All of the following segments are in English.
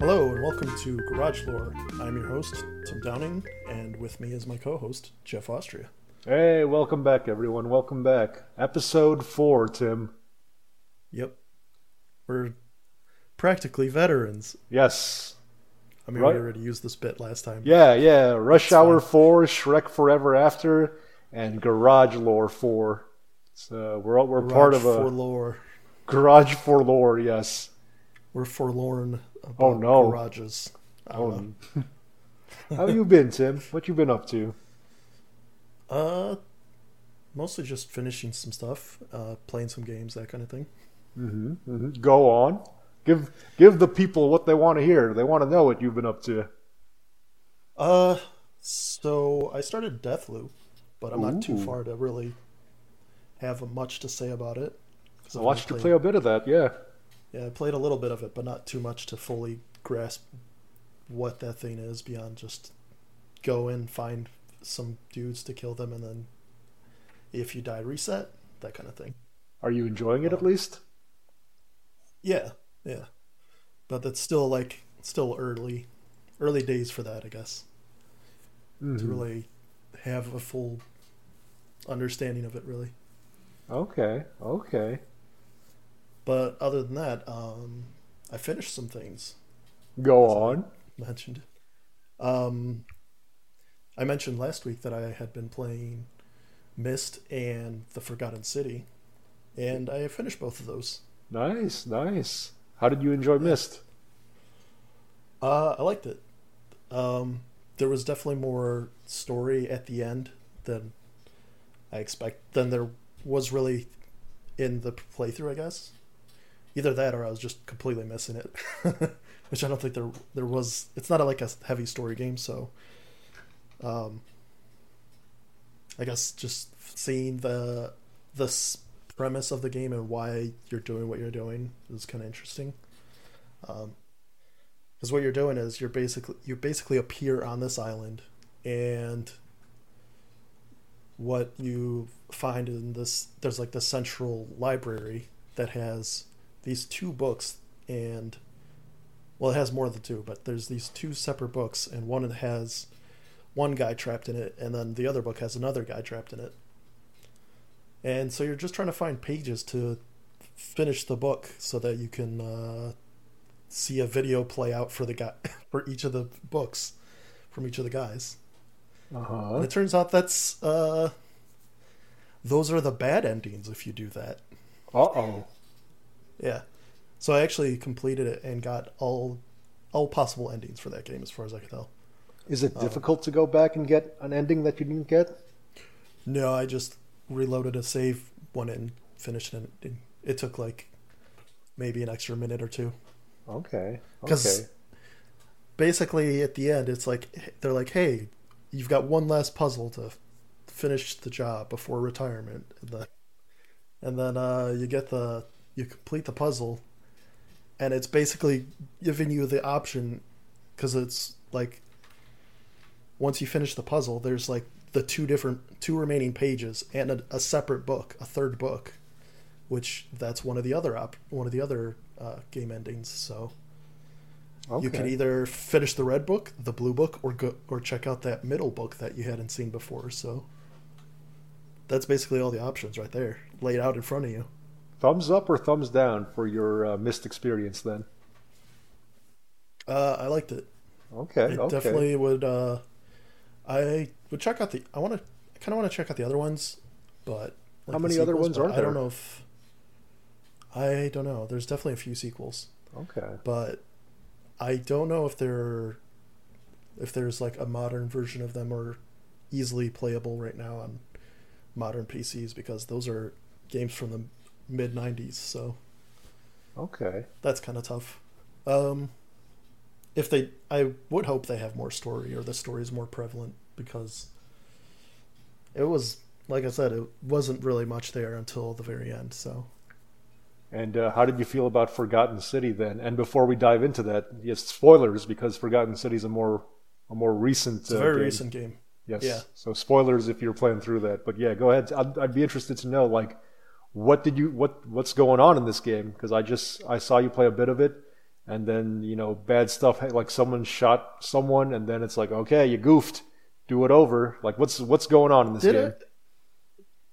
Hello and welcome to Garage Lore. I'm your host, Tim Downing, and with me is my co host, Jeff Austria. Hey, welcome back, everyone. Welcome back. Episode four, Tim. Yep. We're practically veterans. Yes. I mean, Right. we already used this bit last time. Yeah, yeah. Rush That's Hour fine. 4, Shrek Forever After, and Garage Lore 4. So we're, all- we're Garage part of a for lore. Garage for Lore, yes. We're forlorn about Oh, no. garages. Oh. How you been, Tim? What you been up to? Uh, mostly just finishing some stuff, uh, playing some games, that kind of thing. hmm hmm Go on. Give give the people what they want to hear. They want to know what you've been up to. Uh, so I started Deathloop, but I'm not too far to really have much to say about it. I watched you play a bit of that, yeah. Yeah, I played a little bit of it, but not too much to fully grasp what that thing is beyond just go in, find some dudes to kill them, and then if you die, reset, that kind of thing. Are you enjoying it at Oh. least? Yeah, yeah. But that's still like still early, early days for that, I guess, to Mhm. really have a full understanding of it, really. Okay, okay. But other than that, um, I finished some things. Go on. mentioned. Um, I mentioned last week that I had been playing Myst and The Forgotten City, and I finished both of those. Nice, nice. How did you enjoy Myst? Uh, I liked it. Um, there was definitely more story at the end than I expect than there was really in the playthrough. I guess either that or I was just completely missing it, which I don't think there there was. It's not like a heavy story game, so um, I guess just seeing the the premise of the game and why you're doing what you're doing is kind of interesting. Um, because what you're doing is you're basically you basically appear on this island and what you find in this there's like the central library that has these two books and well it has more than two but there's these two separate books and one has one guy trapped in it and then the other book has another guy trapped in it and so you're just trying to find pages to finish the book so that you can uh, see a video play out for the guy for each of the books from each of the guys. Uh And it turns out that's uh those are the bad endings if you do that. Uh oh. Yeah. So I actually completed it and got all all possible endings for that game as far as I can tell. Is it Oh. difficult to go back and get an ending that you didn't get? No, I just reloaded a save one and finished it. It, it took like maybe an extra minute or two. Okay. 'Cause- Okay. basically at the end it's like they're like hey you've got one last puzzle to finish the job before retirement and then, and then uh, you get the you complete the puzzle and it's basically giving you the option because it's like once you finish the puzzle there's like the two different two remaining pages and a, a separate book a third book which that's one of the other op one of the other uh, game endings so Okay. you can either finish the red book, the blue book, or go or check out that middle book that you hadn't seen before. So that's basically all the options right there, laid out in front of you. Thumbs up or thumbs down for your uh, Myst experience then? Uh, I liked it. Okay. It okay. definitely would. Uh, I would check out the. I want to. I kind of want to check out the other ones, but How the many other ones are there? I don't know if. I don't know. There's definitely a few sequels, Okay. but I don't know if they're if there's like a modern version of them or easily playable right now on modern PCs because those are games from the mid 90s, so Okay. that's kind of tough. Um if they I would hope they have more story or the story is more prevalent because it was like I said it wasn't really much there until the very end, so And uh, how did you feel about Forgotten City then? And before we dive into that, yes, spoilers because Forgotten City is a more a more recent. It's a uh, very game. recent game. Yes. Yeah. So spoilers if you're playing through that. But yeah, go ahead. I'd, I'd be interested to know like what did you what what's going on in this game because I just I saw you play a bit of it and then you know bad stuff like someone shot someone and then it's like okay you goofed do it over like what's what's going on in this Did game it?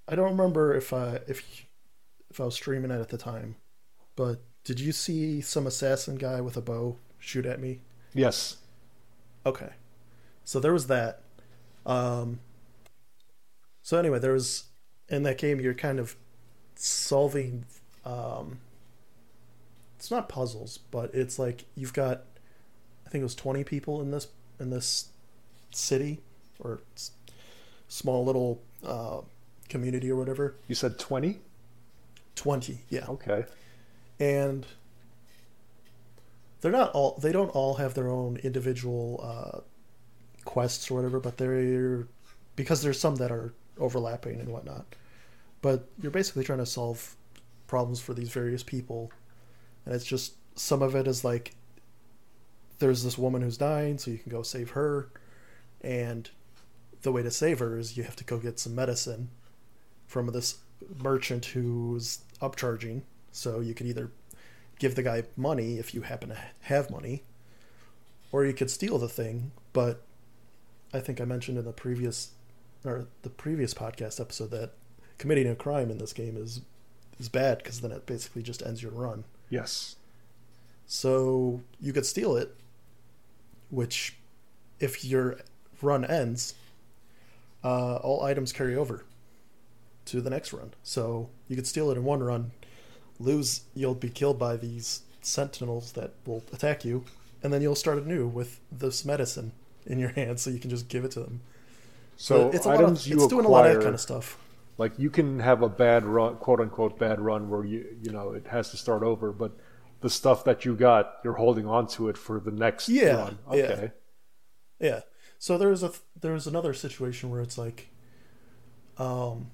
I don't remember if I if if I was streaming it at the time, but did you see some assassin guy with a bow shoot at me? yes Okay, so there was that. Um, so anyway, there was in that game you're kind of solving. Um, it's not puzzles, but it's like you've got, I think it was twenty people in this in this city or small little uh, community or whatever. you said 20 Twenty, yeah. okay. And they're not all they don't all have their own individual uh, quests or whatever but they're because there's some that are overlapping and whatnot. But you're basically trying to solve problems for these various people. And it's just some of it is like there's this woman who's dying so you can go save her. And the way to save her is you have to go get some medicine from this merchant who's upcharging so you could either give the guy money if you happen to have money, or you could steal the thing. But I think I mentioned in the previous or the previous podcast episode that committing a crime in this game is is bad because then it basically just ends your run. yes So you could steal it, which if your run ends, uh, all items carry over to the next run. So you could steal it in one run, lose, you'll be killed by these sentinels that will attack you, and then you'll start anew with this medicine in your hand, so you can just give it to them. so it's a lot of, items it's you doing a lot of that kind of stuff. like you can have a bad run quote unquote bad run where you you know it has to start over but the stuff that you got you're holding on to it for the next Yeah, run yeah. okay Yeah. So there's a there's another situation where it's like, um,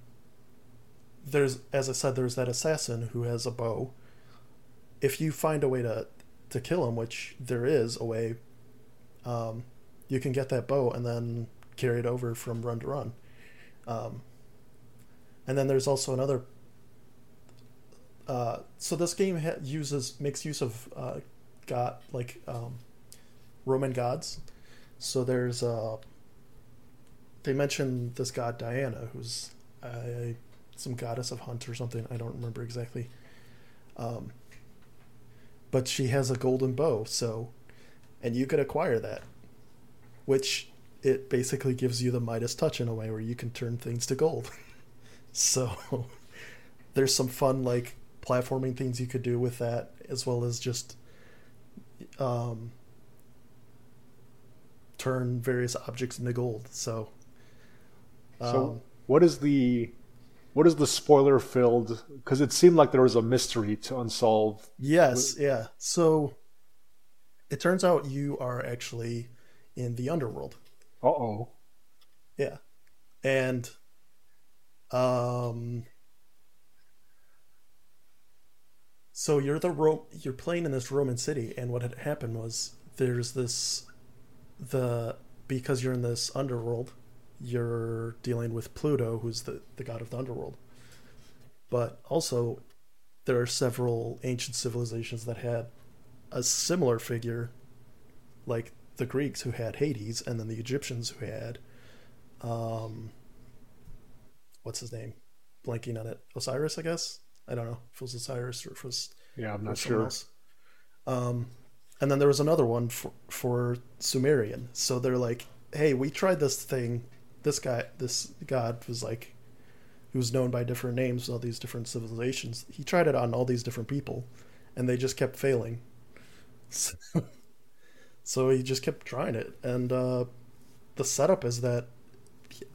there's as I said, there's that assassin who has a bow. If you find a way to to kill him, which there is a way, um, you can get that bow and then carry it over from run to run. Um, and then there's also another. Uh, so this game ha- uses makes use of uh, like um, Roman gods. So there's uh they mentioned this god Diana, who's uh, some goddess of hunt or something. I don't remember exactly. Um, but she has a golden bow, so and you could acquire that, which it basically gives you the Midas touch in a way where you can turn things to gold. so there's some fun like platforming things you could do with that, as well as just um, turn various objects into gold. So, So um, what is the what is the spoiler filled? Because it seemed like there was a mystery to unsolve. yes, yeah. So it turns out you are actually in the underworld. Uh oh. Yeah, and um, so you're the Ro- you're playing in this Roman city, and what had happened was there's this the because you're in this underworld, you're dealing with Pluto, who's the the god of the underworld, but also there are several ancient civilizations that had a similar figure, like the Greeks who had Hades, and then the Egyptians who had um what's his name? Blanking on it. Osiris i guess? I don't know. If it was osiris or if it was Yeah, I'm not sure. um and then there was another one for for sumerian. So they're like hey we tried this thing. This guy this god was like he was known by different names all these different civilizations he tried it on all these different people and they just kept failing. So, so he just kept trying it. And uh the setup is that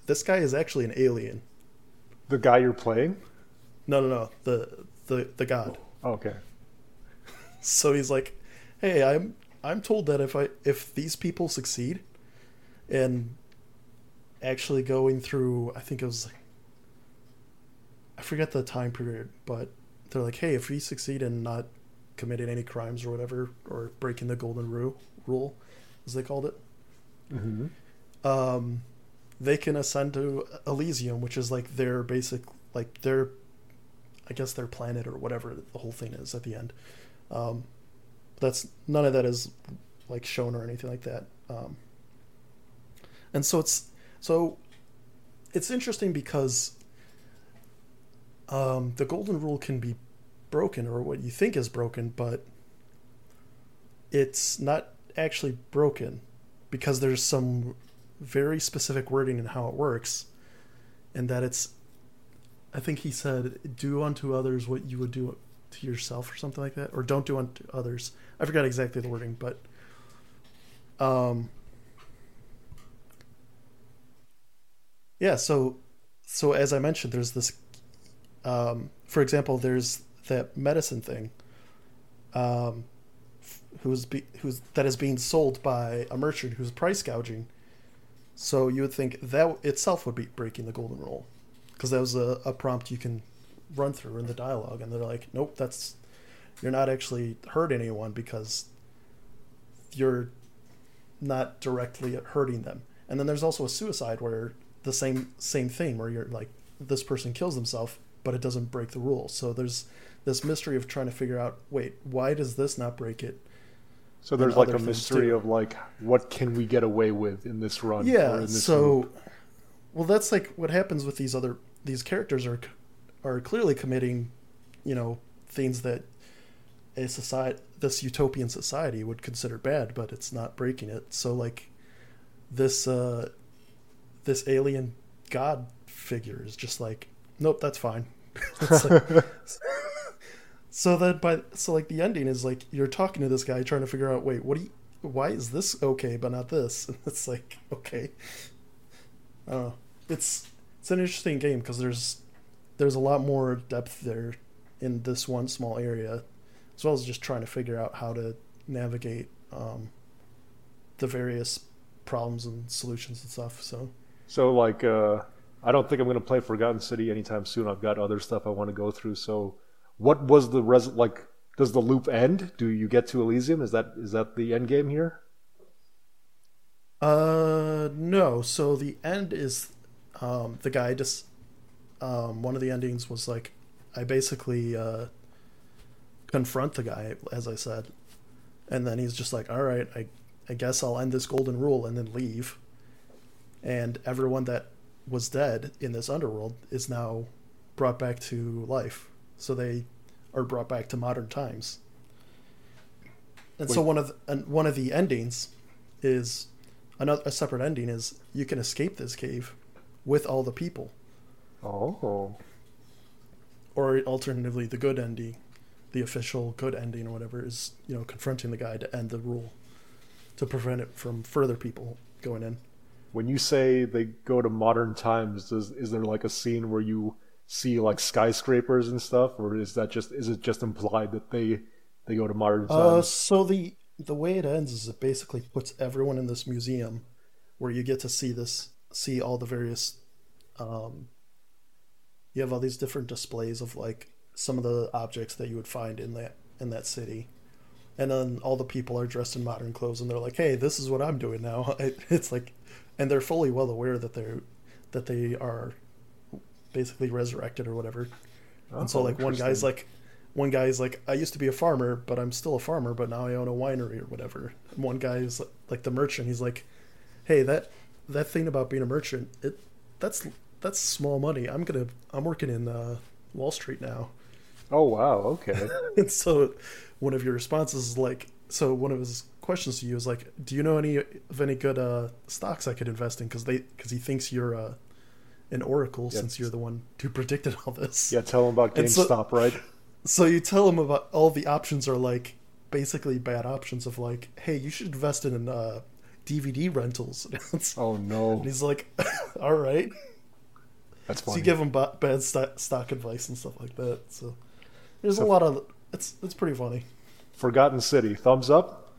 this guy is actually an alien. The guy you're playing? no no no. The the the god. Oh, okay. so he's like hey i'm i'm told that if i if these people succeed in actually going through i think it was i forget the time period but they're like, hey, if we succeed in not committing any crimes or whatever, or breaking the golden rule, rule as they called it, hmm um, they can ascend to Elysium, which is like their basic, like their, I guess their planet or whatever the whole thing is at the end. Um, that's none of that is like shown or anything like that. Um, and so it's so it's interesting because um, the golden rule can be broken or what you think is broken, but it's not actually broken because there's some very specific wording in how it works, and that it's. I think he said, "Do unto others what you would do to yourself," or something like that, or "Don't do unto others." I forgot exactly the wording, but um, yeah. So, so as I mentioned, there's this. Um, for example, there's that medicine thing. Um, who's be, who's that is being sold by a merchant who's price gouging. So you would think that itself would be breaking the golden rule, because that was a, a prompt you can run through in the dialogue, and they're like, nope, that's you're not actually hurt anyone because you're not directly hurting them. And then there's also a suicide where the same same thing where you're like this person kills themselves, but it doesn't break the rule. So there's this mystery of trying to figure out, wait, why does this not break it? So there's like a mystery too. of like what can we get away with in this run? or Yeah. in this So, well, that's like what happens with these other these characters are are clearly committing, you know, things that a society this utopian society would consider bad, but it's not breaking it. So like this uh this alien god figure is just like, nope, that's fine. Like- so then by so like the ending is like you're talking to this guy trying to figure out, wait, what do you why is this okay but not this? And it's like, okay. I don't know. It's it's an interesting game because there's there's a lot more depth there in this one small area, as well as just trying to figure out how to navigate um, the various problems and solutions and stuff. So So like, uh, I don't think I'm gonna play Forgotten City anytime soon. I've got other stuff I want to go through. So, what was the res? Like, does the loop end? Do you get to Elysium? Is that is that the end game here? Uh, no. So the end is, um, the guy just, um, one of the endings was like, I basically uh, confront the guy, as I said, and then he's just like, all right, I, I guess I'll end this golden rule and then leave. And everyone that was dead in this underworld is now brought back to life. So they are brought back to modern times. And so one of the, and one of the endings is another a separate ending is you can escape this cave with all the people Oh, or alternatively the good ending the official good ending or whatever is you know confronting the guy to end the rule to prevent it from further people going in when you say they go to modern times, does is there like a scene where you see like skyscrapers and stuff, or is that just is it just implied that they they go to modern uh, times? so the the way it ends is it basically puts everyone in this museum where you get to see this see all the various um you have all these different displays of like some of the objects that you would find in that in that city. And then all the people are dressed in modern clothes and they're like hey this is what i'm doing now. It- it's like and they're fully well aware that they're that they are basically resurrected or whatever. And so Oh, like one guy's like one guy's like I used to be a farmer, but I'm still a farmer, but now I own a winery or whatever. And one guy's like the merchant, he's like, "Hey, that that thing about being a merchant, it that's that's small money. I'm to I'm working in uh, Wall Street now." oh wow, okay. And so one of your responses is like so one of his questions to you is like, "Do you know any of any good uh, stocks I could invest in cuz they cuz he thinks you're uh, an oracle Yeah. since you're the one who predicted all this." Yeah, tell him about And so- GameStop, right? So you tell him about all the options are like basically bad options of like, hey, you should invest in uh, DVD rentals. Oh no, he's like, all right. That's So you give them ba- bad st- stock advice and stuff like that. So there's So- a lot of it's it's pretty funny. Forgotten City, thumbs up.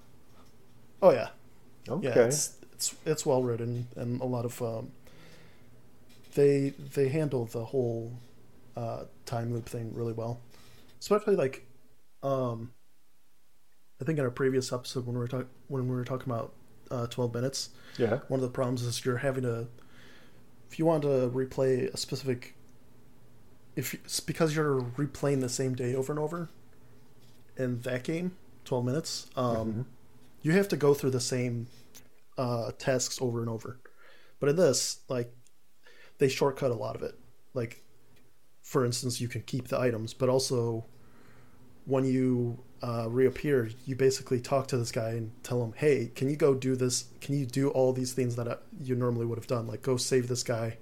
Oh yeah, Okay. yeah. It's it's it's well written and a lot of um, they they handle the whole uh, time loop thing really well. especially like, um, I think in our previous episode when we were talking when we were talking about uh, twelve minutes, Yeah. one of the problems is you're having to, if you want to replay a specific, if it's because you're replaying the same day over and over, in that game, twelve minutes, um, you have to go through the same uh, tasks over and over. But in this, like, they shortcut a lot of it. Like, for instance, you can keep the items, but also when you uh, reappear, you basically talk to this guy and tell him, "Hey, can you go do this? Can you do all these things that uh, you normally would have done? Like, go save this guy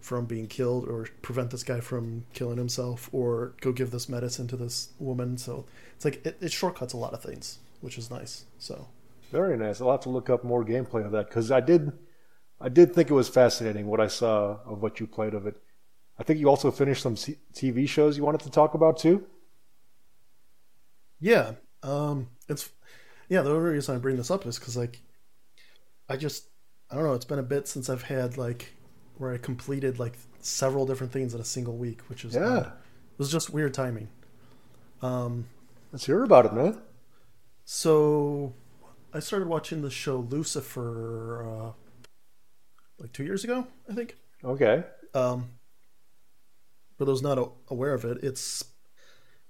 from being killed, or prevent this guy from killing himself, or go give this medicine to this woman." So it's like it, it shortcuts a lot of things, which is nice. So Very nice. I'll have to look up more gameplay of that because I did, I did think it was fascinating what I saw of what you played of it. I think you also finished some TV shows you wanted to talk about too. Yeah, um, it's yeah. The only reason I bring this up is because like, I just I don't know. It's been a bit since I've had like where I completed like several different things in a single week, which is Yeah. odd. it was just weird timing. Um, Let's hear about it, man. so I started watching the show Lucifer uh, like two years ago, I think. Okay. Um, for those not aware of it, it's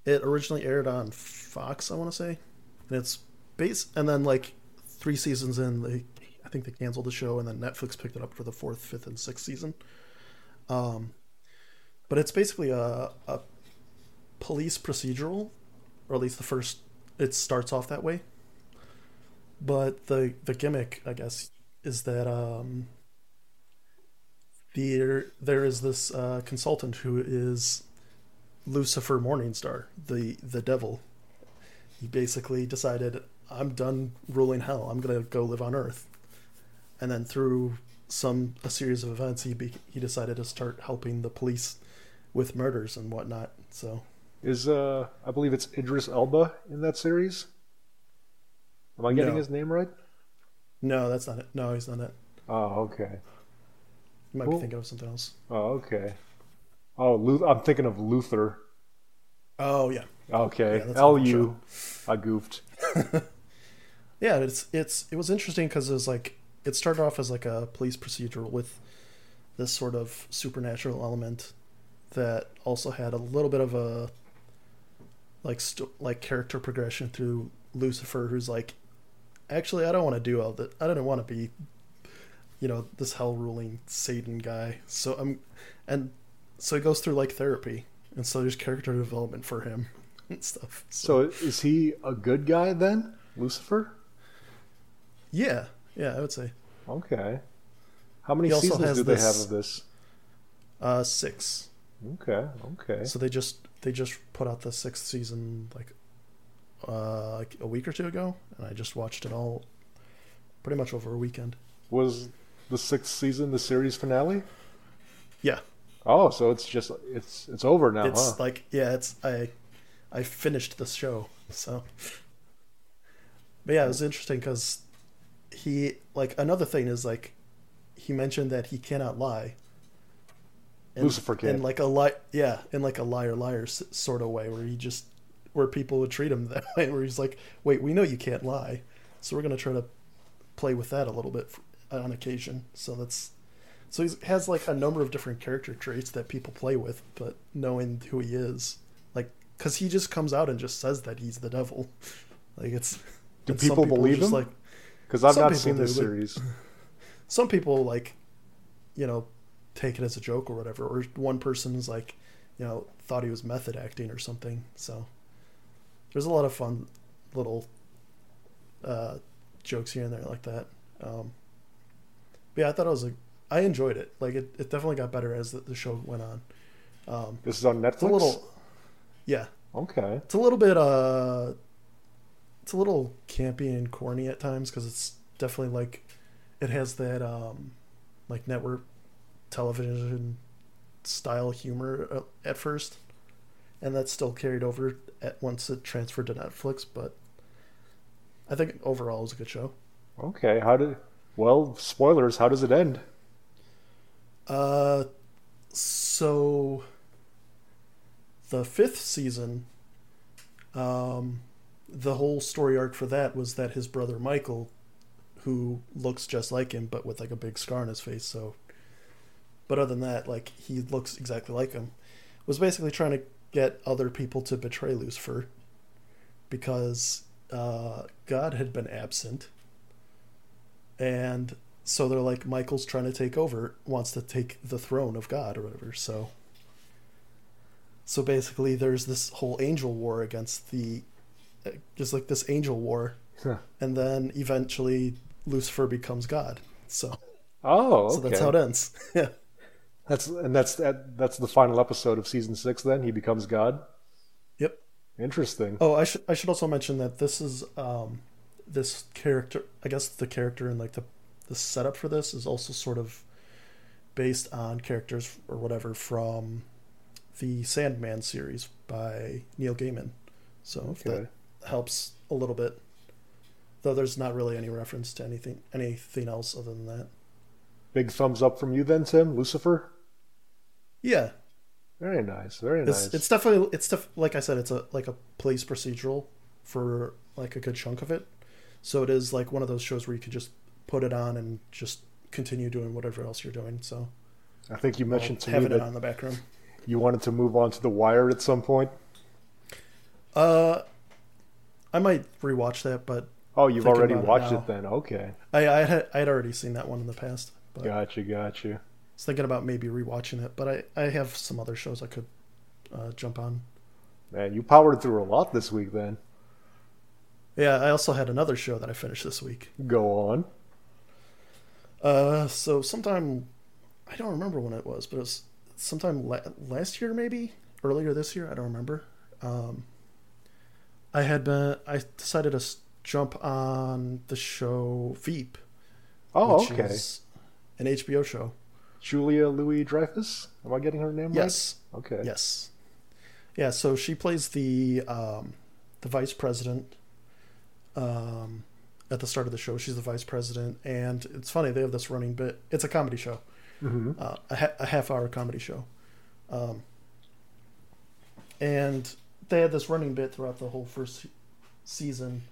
it originally aired on Fox, I want to say, and it's base, and then like three seasons in, they I think they canceled the show, and then Netflix picked it up for the fourth, fifth, and sixth season. Um, but it's basically a a police procedural, or at least the first. It starts off that way. But the the gimmick, I guess, is that um, there there is this uh, consultant who is Lucifer Morningstar, the the devil. He basically decided, I'm done ruling hell. I'm gonna go live on Earth, and then through some a series of events, he be, he decided to start helping the police with murders and whatnot. So Is uh, I believe it's Idris Elba in that series. Am I getting No. his name right? no, that's not it. No, he's not it. Oh, okay. You might Cool. be thinking of something else. Oh, okay. Oh, Lu- I'm thinking of Luther. Oh yeah, Okay, Yeah, L good goofed. yeah it's it's it was interesting because it was like it started off as like a police procedural with this sort of supernatural element that also had a little bit of a like st- like character progression through Lucifer who's like actually I don't want to do all that I don't want to be you know this hell ruling Satan guy. So I'm and so he goes through like therapy and so there's character development for him and stuff So is he a good guy then, Lucifer? yeah yeah I would say Okay. How many seasons do they this- have of this? uh six Okay, okay. So they just they just put out the sixth season like uh like a week or two ago, and I just watched it all pretty much over a weekend. Was the sixth season the series finale? Yeah, Oh, so it's just it's it's over now, it's huh? like yeah, it's I I finished the show, so. But yeah, it was interesting because he like another thing is like he mentioned that he cannot lie. In, Lucifer can. in like a lie, yeah, in like a liar liar s- sort of way, where he just where people would treat him that way, where he's like, "Wait, we know you can't lie, so we're gonna try to play with that a little bit on occasion." So that's so he has like a number of different character traits that people play with, but knowing who he is, like, because he just comes out and just says that he's the devil, like it's. Do some people believe him? Like Because I've not seen this do, series. some people like you know take it as a joke or whatever or one person's like you know thought he was method acting or something so there's a lot of fun little uh jokes here and there like that um but yeah i thought it was a i enjoyed it like it, it definitely got better as the, the show went on um This is on Netflix. it's a little yeah Okay. it's a little bit uh it's a little campy and corny at times because it's definitely like it has that um like network television style humor uh, at first and that's still carried over at once it transferred to netflix but i think overall it was a good show Okay. How did? Well, spoilers. How does it end? Uh, so the fifth season um, the whole story arc for that was that his brother Michael, who looks just like him but with like a big scar on his face, so. But other than that, like he looks exactly like him, was basically trying to get other people to betray Lucifer, because uh, God had been absent, and so they're like Michael's trying to take over, wants to take the throne of God or whatever. So. So basically, there's this whole angel war against the just like this angel war, Huh. and then eventually Lucifer becomes God. So, Oh, okay. so that's how it ends. yeah, That's and that's that, that's the final episode of season six. Then he becomes God. yep. Interesting. Oh, I should I should also mention that this is um this character. I guess the character in like the the setup for this is also sort of based on characters or whatever from the Sandman series by Neil Gaiman. So if Okay. that helps a little bit. Though there's not really any reference to anything anything else other than that. Big thumbs up from you then, Tim. Lucifer. Yeah, Very nice. Very it's nice. it's definitely it's def- like I said, it's a like a police procedural for like a good chunk of it. So it is like one of those shows where you can just put it on and just continue doing whatever else you're doing. So I think you mentioned to me having it on the background. you wanted to move on to The Wire at some point. Uh, I might rewatch that, but Oh, you've already about it watched it then. Okay. I I had I had already seen that one in the past. But I Gotcha. Gotcha. was thinking about maybe rewatching it, but I I have some other shows I could uh, jump on. Man, you powered through a lot this week then. Yeah, I also had another show that I finished this week. Go on. Uh, so sometime I don't remember when it was, but it was sometime la- last year, maybe earlier this year. I don't remember. Um, I had been. I decided to jump on the show Veep, Oh, okay. an HBO show. Julia Louis Dreyfus. Am I getting her name Yes, right? Okay. yes, yeah. So she plays the um, the vice president. Um, at the start of the show, she's the vice president, and it's funny they have this running bit. It's a comedy show. hmm uh, a, ha- a half hour comedy show. Um, and they had this running bit throughout the whole first season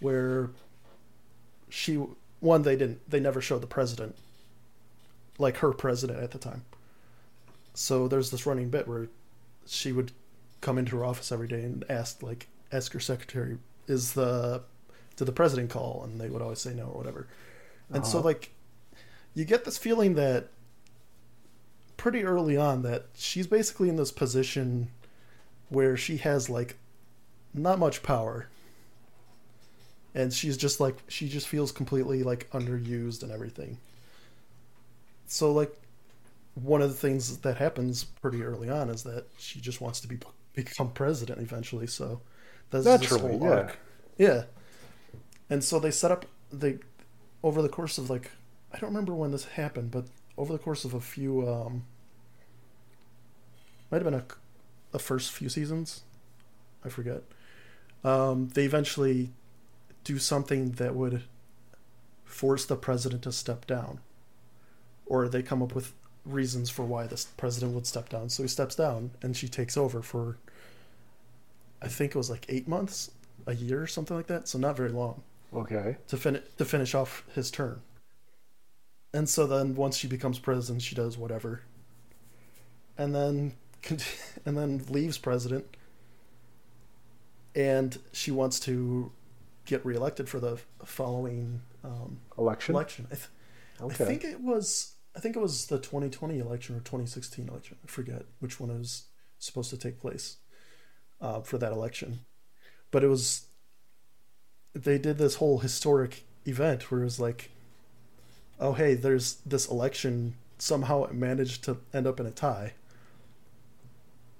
where she one they didn't they never showed the president like her president at the time so there's this running bit where she would come into her office every day and ask like ask her secretary is the did the president call and they would always say no or whatever and so Uh-huh. like you get this feeling that pretty early on that she's basically in this position where she has like not much power and she's just like she just feels completely like underused and everything so like one of the things that happens pretty early on is that she just wants to be become president eventually so that's Naturally, whole yeah. arc. yeah and so they set up they over the course of like i don't remember when this happened but over the course of a few um might have been a, the first few seasons i forget um they eventually do something that would force the president to step down. Or they come up with reasons for why this president would step down. So he steps down and she takes over for i think it was like eight months? A year or something like that? So not very long Okay. to fin- to finish off his term. And so then once she becomes president, she does whatever. And then and then leaves president. And she wants to get reelected for the following um, Election. election. I, th- okay. I think it was I think it was the 2020 election or 2016 election. I forget which one was supposed to take place uh, for that election, but it was they did this whole historic event where it was like, oh hey, there's this election somehow it managed to end up in a tie,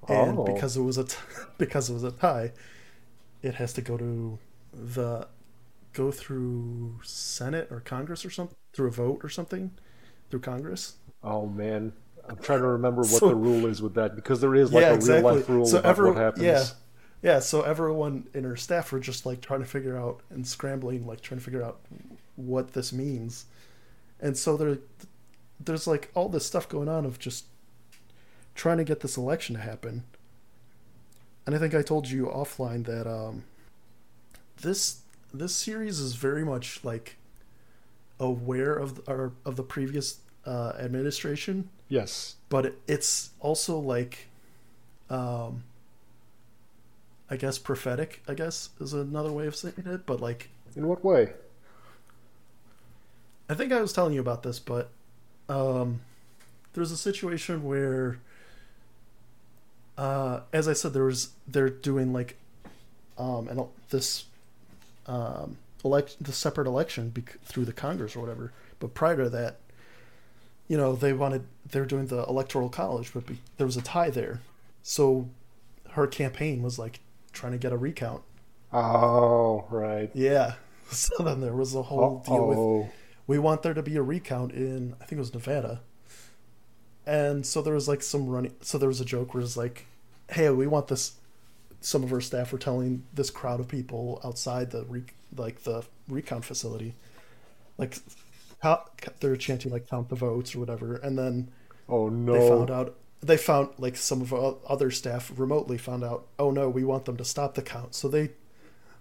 and Oh. because it was a t- because it was a tie, it has to go to the go through Senate or Congress or something through a vote or something through Congress. Oh man, I'm trying to remember what So- the rule is with that because there is like yeah, a exactly. real life rule so about every, what happens. Yeah, yeah. So everyone in her staff were just like trying to figure out and scrambling, like trying to figure out what this means. And so there, there's like all this stuff going on of just trying to get this election to happen. and I think I told you offline that um, this this series is very much like aware of the, or, of the previous uh, administration, Yes. but it, it's also like, um, I guess prophetic. I guess is another way of saying it. But like, In what way? I think I was telling you about this, but um, there's a situation where, uh, as I said, there was they're doing like, um, and this, um, elect the separate election bec- through the Congress or whatever. But prior to that, you know, they wanted they're doing the electoral college, but be, there was a tie there, so her campaign was like trying to get a recount. Oh, right. Yeah. So then there was a whole deal with we want there to be a recount in I think it was Nevada. And so there was like some running so there was a joke where it's like, Hey, we want this some of our staff were telling this crowd of people outside the re, like the recount facility, like how, they're chanting like count the votes or whatever, and then oh no. they found out they found like some of our other staff remotely found out oh no we want them to stop the count so they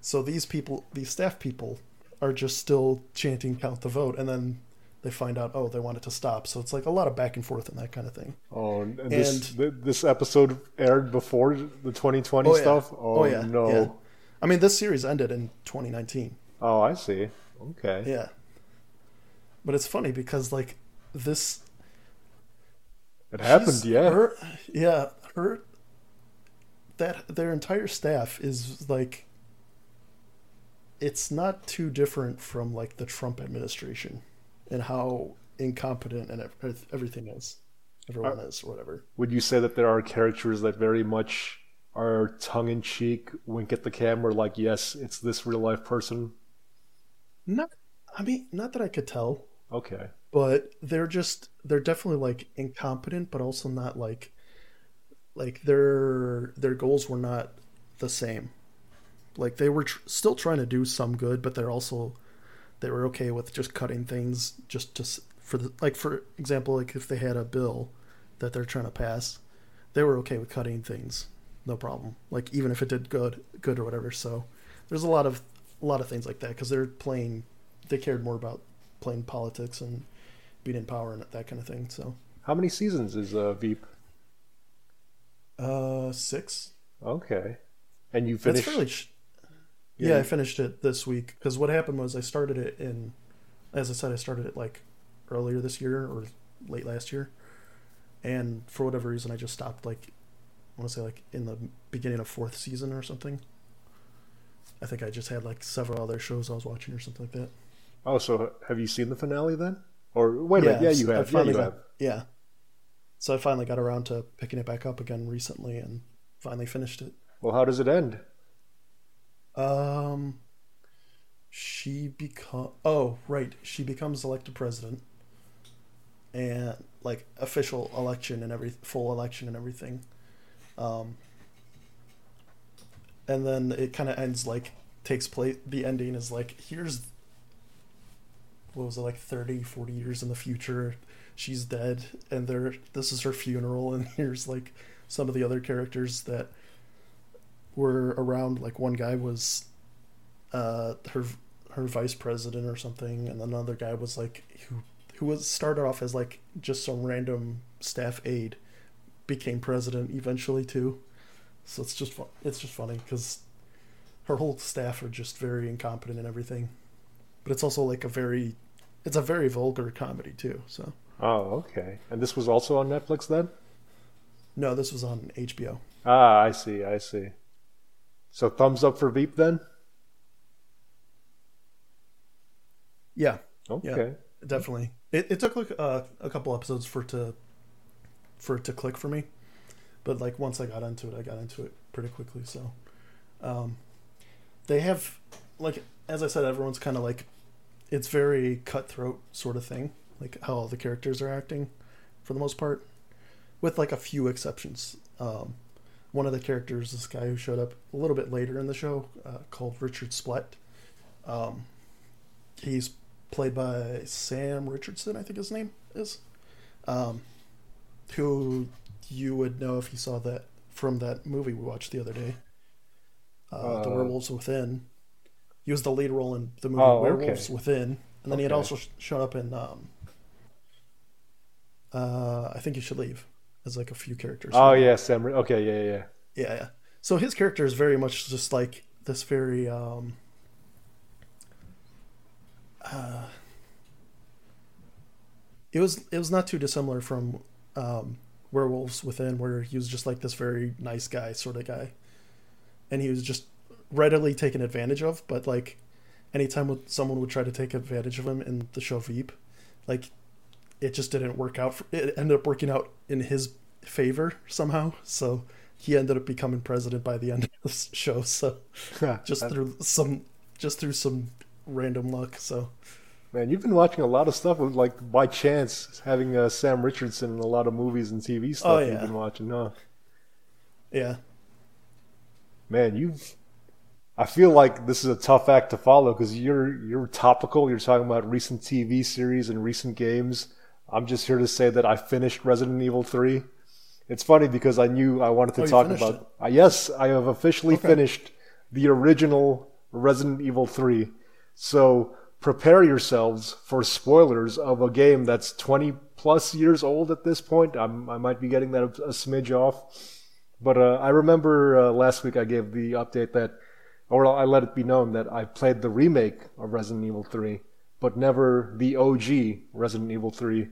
so these people these staff people are just still chanting count the vote and then they find out oh they want it to stop so it's like a lot of back and forth and that kind of thing Oh, and this And- th- this episode aired before the 2020 Oh, yeah. stuff. Oh, Oh, yeah, no. yeah. i mean this series ended in 2019 Oh, I see. Okay. yeah but it's funny because like this It happened. She's- Yeah. Her, yeah, her that their entire staff is like it's not too different from like the Trump administration and how incompetent and everything is. Everyone Uh, is or whatever. Would you say that there are characters that very much are tongue in cheek, wink at the camera, like, yes, it's this real life person? Not I mean, not that I could tell, Okay. But they're just they're definitely like incompetent but also not like like their their goals were not the same. Like they were tr- still trying to do some good but they're also they were okay with just cutting things just to for the like for example like if they had a bill that they're trying to pass they were okay with cutting things. No problem. Like even if it did good good or whatever. So there's a lot of a lot of things like that because they're playing they cared more about playing politics and being in power and that kind of thing so How many seasons is uh, Veep? uh six Okay. And you that's finished? fairly sh- Yeah, yeah, I finished it this week because what happened was I started it in, as I said, I started it like earlier this year or late last year, and for whatever reason I just stopped like, I want to say like in the beginning of fourth season or something. I think I just had like several other shows I was watching or something like that. Oh, so have you seen the finale then? Or wait a minute, yeah, you I have. Yeah, finally you got- have. Yeah. So I finally got around to picking it back up again recently and finally finished it. Well, how does it end? Um, she become oh right, she becomes elected president, and like official election and every full election and everything. Um, and then it kind of ends like takes place. The ending is like here's what was it like 30, 40 years in the future. She's dead, and there. This is her funeral, and here's like some of the other characters that were around. Like one guy was uh, her her vice president or something, and another guy was like who who was started off as like just some random staff aide, became president eventually too. So it's just fun. It's just funny because her whole staff are just very incompetent and everything, but it's also like a very it's a very vulgar comedy too. So Oh, okay. And this was also on Netflix then? no, this was on HBO. Ah, I see, I see. So thumbs up for Veep then? Yeah, Okay. definitely. It it took like a, a couple episodes for it to for it to click for me, but like once I got into it, I got into it pretty quickly. So, um, they have like as I said, everyone's kind of like it's very cutthroat sort of thing, like how all the characters are acting, for the most part, with like a few exceptions. Um, one of the characters, this guy who showed up a little bit later in the show, uh, called Richard Splett. Um, he's played by Sam Richardson, I think his name is, um, who you would know if you saw that from that movie we watched the other day, uh, The Uh, Werewolves Within. He was the lead role in the movie Oh, okay. Werewolves Within, and then he had also sh- shown up in. Um, uh, I think you should leave as like a few characters. Oh yeah, Sam. Okay, yeah, yeah. Yeah, yeah. So his character is very much just like this very um uh it was it was not too dissimilar from um Werewolves Within where he was just like this very nice guy sort of guy. And he was just readily taken advantage of, but like anytime someone would try to take advantage of him in the show Veep, like it just didn't work out. For, it ended up working out in his favor somehow. So he ended up becoming president by the end of the show. So just through some, just through some random luck. So Man, you've been watching a lot of stuff with like by chance having uh, Sam Richardson in a lot of movies and TV stuff Oh, yeah. you've been watching, huh? yeah, Man, you've. I feel like this is a tough act to follow because you're you're topical. You're talking about recent TV series and recent games. I'm just here to say that I finished Resident Evil 3. It's funny because I knew I wanted to Oh, talk about. Uh, yes, I have officially Okay. finished the original Resident Evil 3. So prepare yourselves for spoilers of a game that's 20 plus years old at this point. I'm, I might be getting that a, a smidge off. But uh, I remember uh, last week I gave the update that, or I let it be known that I've played the remake of Resident Evil 3, but never the OG Resident Evil 3.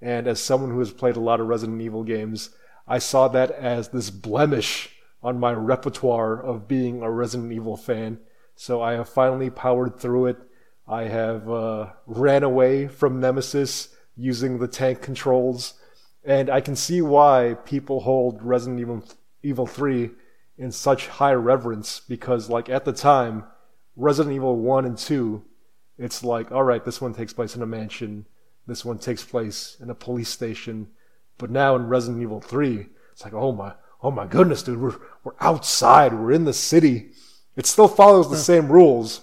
And as someone who has played a lot of Resident Evil games, I saw that as this blemish on my repertoire of being a Resident Evil fan. So I have finally powered through it. I have uh, ran away from Nemesis using the tank controls, and I can see why people hold Resident Evil, Evil 3 in such high reverence because, like, at the time, Resident Evil 1 and 2, it's like, all right, this one takes place in a mansion, this one takes place in a police station, but now in Resident Evil 3, it's like, oh my, oh my goodness, dude, we're, we're outside, we're in the city. It still follows the hmm. same rules,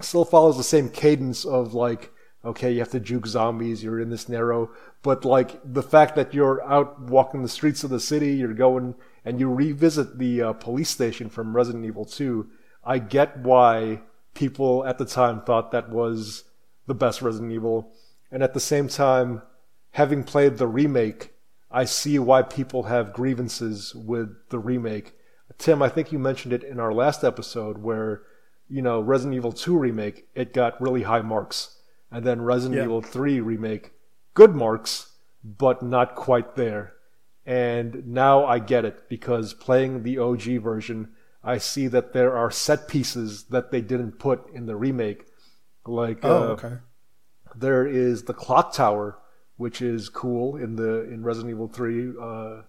still follows the same cadence of like, okay, you have to juke zombies, you're in this narrow, but like the fact that you're out walking the streets of the city, you're going and you revisit the uh, police station from Resident Evil 2, I get why people at the time thought that was the best Resident Evil. And at the same time, having played the remake, I see why people have grievances with the remake. Tim, I think you mentioned it in our last episode where, you know, Resident Evil 2 remake, it got really high marks. And then Resident Yeah. Evil 3 remake, good marks, but not quite there. And now I get it because playing the OG version, I see that there are set pieces that they didn't put in the remake. Like oh uh, okay, there is the clock tower, which is cool in the in Resident Evil 3 uh, uh,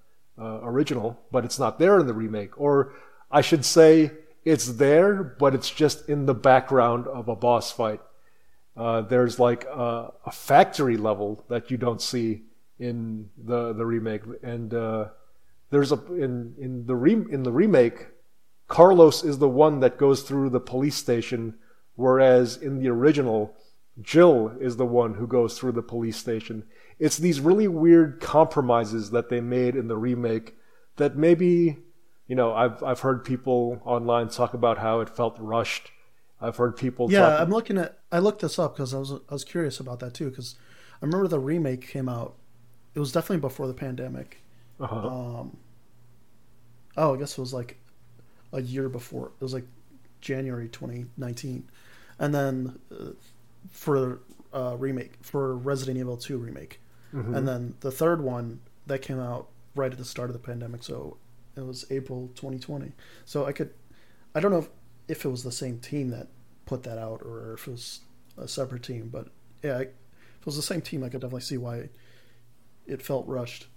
original, but it's not there in the remake. Or I should say, it's there, but it's just in the background of a boss fight. Uh, there's like a, a factory level that you don't see in the the remake, and uh, there's a in in the re, in the remake, Carlos is the one that goes through the police station, whereas in the original, Jill is the one who goes through the police station. It's these really weird compromises that they made in the remake that maybe, you know, I've I've heard people online talk about how it felt rushed. I've heard people yeah. talk I'm looking at. I looked this up because I was I was curious about that too because I remember the remake came out. It was definitely before the pandemic. uh Um, oh, I guess it was like a year before. It was like January 2019, and then uh, for uh, remake for Resident Evil 2 remake, Mm-hmm. and then the third one that came out right at the start of the pandemic. So it was April 2020. So I could, I don't know if, if it was the same team that put that out or if it was a separate team, but yeah, I, if it was the same team, I could definitely see why it felt rushed.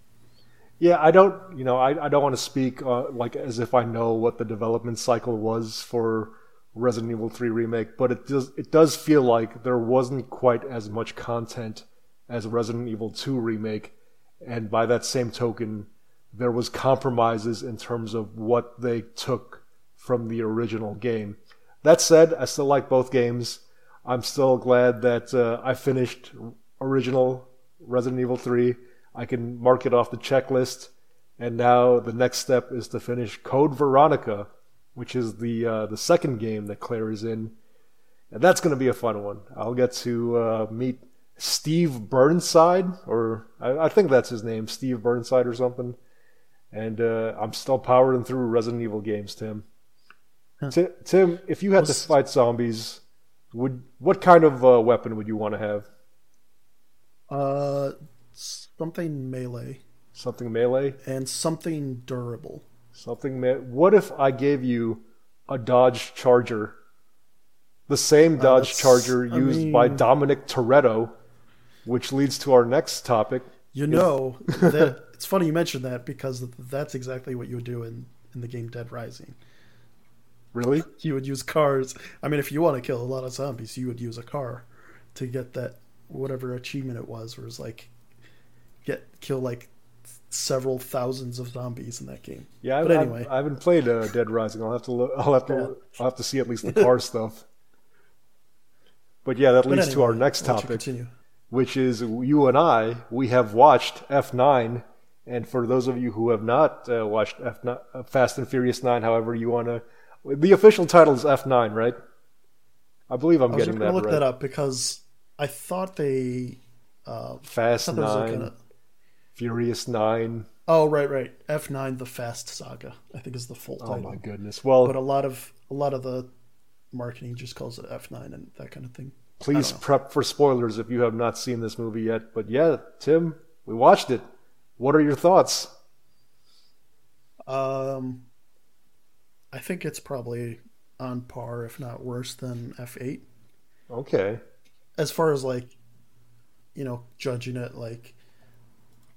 Yeah, I don't, you know, I, I don't want to speak uh, like as if I know what the development cycle was for Resident Evil 3 remake, but it does it does feel like there wasn't quite as much content as Resident Evil 2 remake, and by that same token, there was compromises in terms of what they took from the original game. That said, I still like both games. I'm still glad that uh, I finished original Resident Evil 3. I can mark it off the checklist. and now the next step is to finish Code Veronica, which is the uh, the second game that Claire is in, and that's going to be a fun one. I'll get to uh, meet Steve Burnside, or I, I, think that's his name, Steve Burnside or something. And uh, I'm still powering through Resident Evil games, Tim. Huh. T- Tim, if you had to fight zombies, would what kind of uh, weapon would you want to have? Uh, something melee. Something melee and something durable. Something. Me- what if I gave you a Dodge Charger? The same uh, Dodge uh, Charger used I mean... by Dominic Toretto, which leads to our next topic. You know that it's funny you mentioned that because that's exactly what you would do in in the game Dead Rising. Really? You would use cars. I mean, if you want to kill a lot of zombies, you would use a car to get that whatever achievement it was, where it's like get kill like several thousands of zombies in that game. Yeah, but anyway, I, I haven't played uh, Dead Rising. I'll have to look, I'll have to yeah. I'll have to see at least the car stuff. But yeah, that leads anyway, to our next topic, which is you and I. We have watched F9, and for those of you who have not uh, watched F9, uh, Fast and Furious 9, however you want to the official title is F9, right? I believe I'm I getting that right. look that up because I thought they uh, Fast thought Nine, like a... Furious Nine. Oh right, right. F9, the Fast Saga. I think is the full title. Oh my goodness. Well, but a lot of a lot of the marketing just calls it F9 and that kind of thing. Please prep for spoilers if you have not seen this movie yet. But yeah, Tim, we watched it. What are your thoughts? Um, I think it's probably on par, if not worse, than F8. Okay. As far as like, you know, judging it like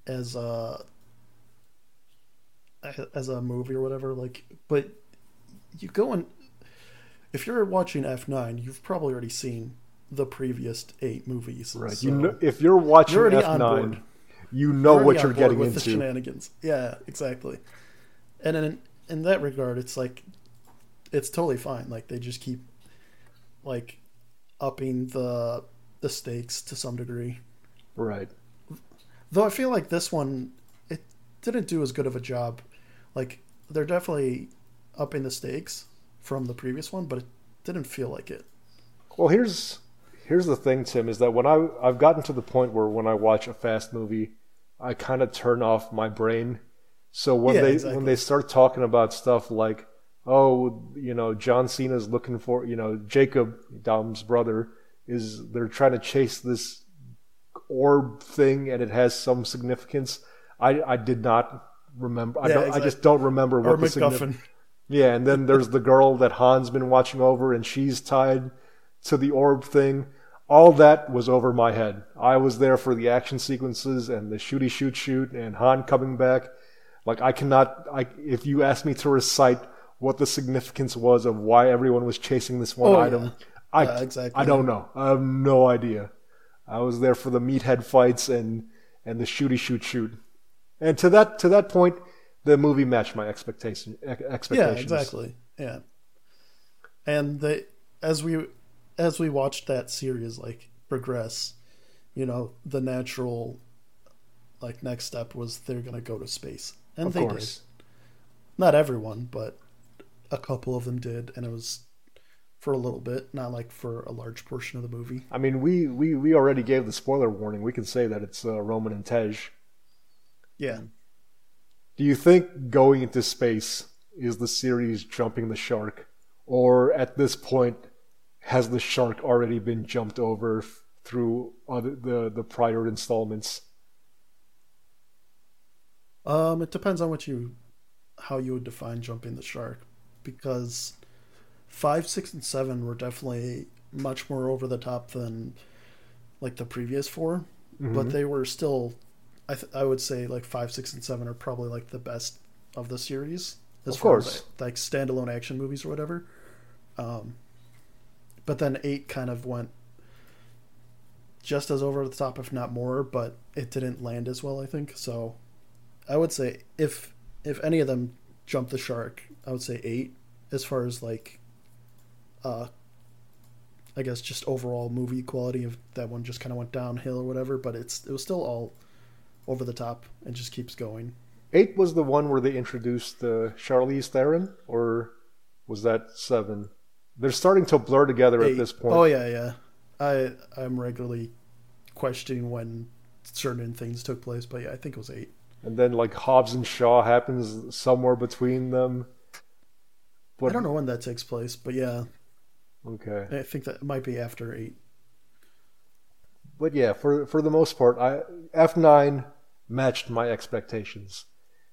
as a as a movie or whatever, like, but you go and if you're watching F9, you've probably already seen the previous eight movies. Right. So you know, if you're watching you're F9, you know you're what you're getting with into. The shenanigans. Yeah, exactly. And in in that regard, it's like it's totally fine. Like they just keep like upping the the stakes to some degree. Right. Though I feel like this one it didn't do as good of a job. Like they're definitely upping the stakes from the previous one, but it didn't feel like it. Well, here's here's the thing, Tim, is that when I I've gotten to the point where when I watch a fast movie, I kind of turn off my brain so when yeah, they exactly. when they start talking about stuff like, oh, you know, John Cena's looking for, you know, Jakob Dom's brother is they're trying to chase this orb thing and it has some significance. I I did not remember. Yeah, I don't. Exactly. I just don't remember what or the significance. Yeah, and then there's the girl that Han's been watching over, and she's tied to the orb thing. All that was over my head. I was there for the action sequences and the shooty shoot shoot and Han coming back like I cannot. I if you ask me to recite what the significance was of why everyone was chasing this one oh, item, yeah. I yeah, exactly. I don't know. I have no idea. I was there for the meathead fights and and the shooty shoot shoot, and to that to that point, the movie matched my expectation expectations. Yeah, exactly. Yeah, and the as we as we watched that series like progress, you know, the natural like next step was they're gonna go to space and of they course. did. Not everyone, but a couple of them did, and it was for a little bit, not like for a large portion of the movie. I mean, we we, we already gave the spoiler warning. We can say that it's uh, Roman and Tej. Yeah. Do you think going into space is the series jumping the shark, or at this point has the shark already been jumped over f- through other, the the prior installments? Um, it depends on what you, how you would define jumping the shark, because five, six, and seven were definitely much more over the top than like the previous 4 mm-hmm. but they were still, I th- I would say like five, six, and seven are probably like the best of the series as of far course. as like standalone action movies or whatever. Um, but then eight kind of went just as over the top, if not more, but it didn't land as well. I think so. I would say if if any of them jump the shark, I would say eight. As far as like, uh, I guess just overall movie quality of that one just kind of went downhill or whatever. But it's it was still all over the top and just keeps going. Eight was the one where they introduced uh, Charlize Theron, or was that seven? They're starting to blur together Eight. at this point. Oh yeah, yeah. I I'm regularly questioning when certain things took place, but yeah, I think it was eight. And then like Hobbs and Shaw happens somewhere between them. But, I don't know when that takes place, but yeah, Okay. I think that might be after eight. But yeah, for for the most part, I F nine matched my expectations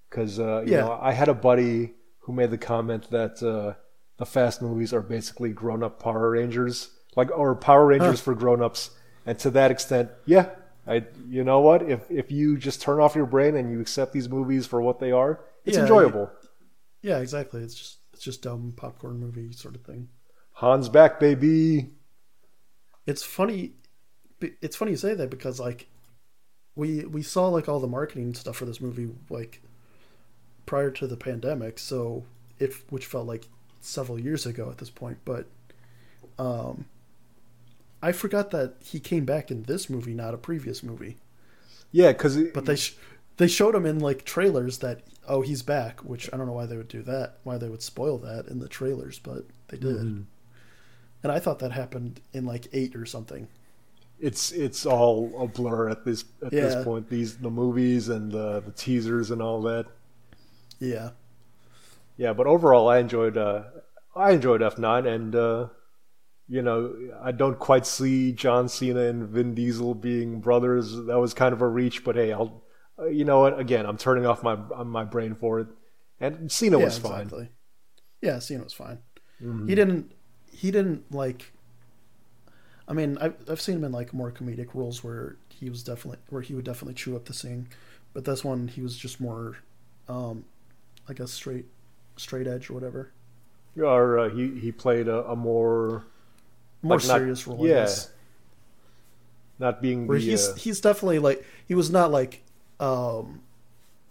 because uh, you Yeah. know I had a buddy who made the comment that uh, the Fast movies are basically grown up Power Rangers, like or Power Rangers for grown ups, and to that extent, yeah, I you know what if if you just turn off your brain and you accept these movies for what they are, it's Yeah, enjoyable. Yeah, exactly. It's just it's just dumb popcorn movie sort of thing. Hans back, baby. It's funny. It's funny you say that because like we we saw like all the marketing stuff for this movie like prior to the pandemic, so if which felt like several years ago at this point, but um I forgot that he came back in this movie, not a previous movie. Yeah, because But they sh- they showed him in like trailers that oh he's back, which I don't know why they would do that, why they would spoil that in the trailers, but they did. Mm-hmm. And I thought that happened in like eight or something. it's it's all a blur at this at Yeah. this point. These the movies and the the teasers and all that. Yeah, Yeah, but overall, I enjoyed uh, I enjoyed F nine, and uh, you know I don't quite see John Cena and Vin Diesel being brothers. That was kind of a reach, but hey, I'll uh, you know what? Again, I'm turning off my my brain for it, and Cena yeah, was fine. exactly. Yeah, Cena was fine. Mhm. He didn't. He didn't like. I mean, I've I've seen him in like more comedic roles where he was definitely where he would definitely chew up the scene, but this one he was just more, um, I guess straight, straight edge or whatever. Or uh, he he played a, a more More Like, not- serious role. I yeah, not being Where the he's uh, he's definitely like he was not like, um,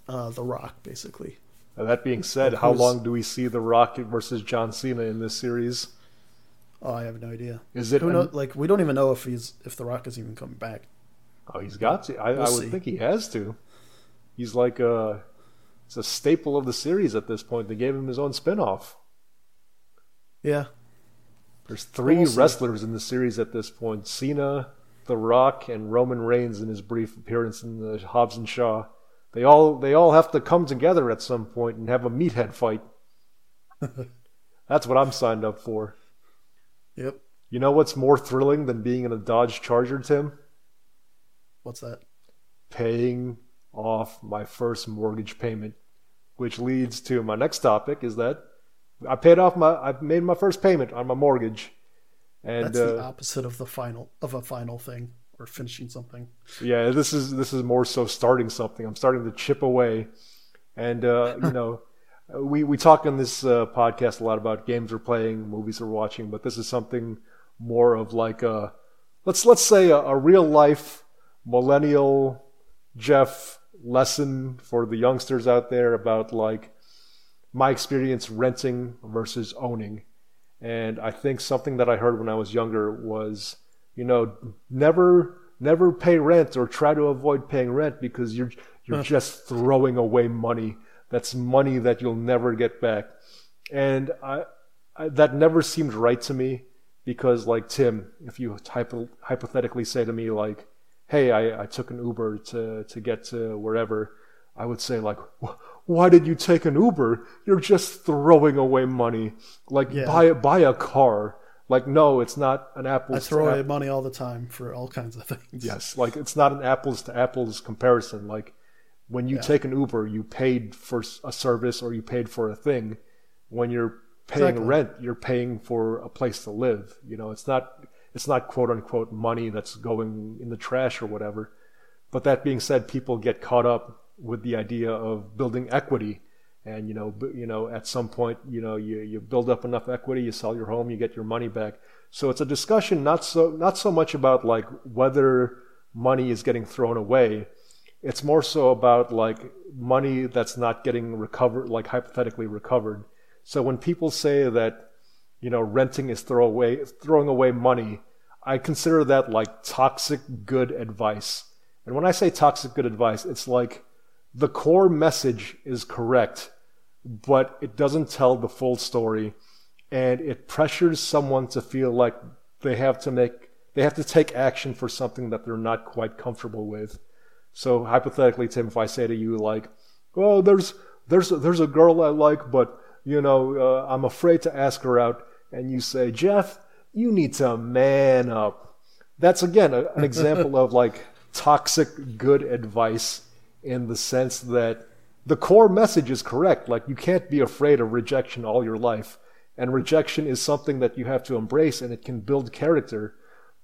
uh, The Rock basically. uh, that being said, how long do we see The Rock versus John Cena in this series? Oh, I have no idea. Is it Who know? Like we don't even know if he's if The Rock is even coming back. Oh, he's got to. I, We'll I would see. think he has to. He's like uh, a, it's a staple of the series at this point. They gave him his own spin-off. Yeah, There's 3 We'll see. wrestlers in the series at this point: Cena, The Rock, and Roman Reigns in his brief appearance in the Hobbs and Shaw. They all they all have to come together at some point and have a meathead fight. That's what I'm signed up for. Yep. You know what's more thrilling than being in a Dodge Charger, Tim? What's that? paying off my first mortgage payment, which leads to my next topic is that I paid off my I made my first payment on my mortgage, and That's the uh, opposite of the final of a final thing or finishing something. yeah, this is this is more so starting something. I'm starting to chip away, and uh, you know. We we talk on this uh, podcast a lot about games we're playing, movies we're watching, but this is something more of like a let's let's say a, a real life millennial Jeff lesson for the youngsters out there about like my experience renting versus owning. And I think something that I heard when I was younger was, you know, never never pay rent or try to avoid paying rent because you're you're just throwing away money. That's money that you'll never get back. And I, I that never seemed right to me because like Tim, if you hypo, hypothetically say to me like, "Hey, I, I took an Uber to to get to wherever," I would say like, "Why did you take an Uber? You're just throwing away money. Like Yeah. buy buy a car. Like no, it's not an apples. I throw away money all the time for all kinds of things. Yes, like it's not an apples to apples comparison. Like when you Yeah. take an Uber, you paid for a service or you paid for a thing. When you're paying Exactly. rent, you're paying for a place to live. You know, it's not it's not quote unquote money that's going in the trash or whatever. But that being said, people get caught up with the idea of building equity. And you know, b- you know, at some point, you know, you, you build up enough equity, you sell your home, you get your money back. So it's a discussion not so not so much about like whether money is getting thrown away. It's more so about like money that's not getting recovered, like hypothetically recovered. So when people say that, you know, renting is throw away, throwing away money, I consider that like toxic good advice. And when I say toxic good advice, it's like the core message is correct, but it doesn't tell the full story, and it pressures someone to feel like they have to make they have to take action for something that they're not quite comfortable with. So hypothetically, Tim, if I say to you like, "Oh, there's there's there's a girl I like, but you know uh, I'm afraid to ask her out," and you say, "Jeff, you need to man up." That's again a, an example of like toxic good advice in the sense that the core message is correct. Like you can't be afraid of rejection all your life. And rejection is something that you have to embrace and it can build character.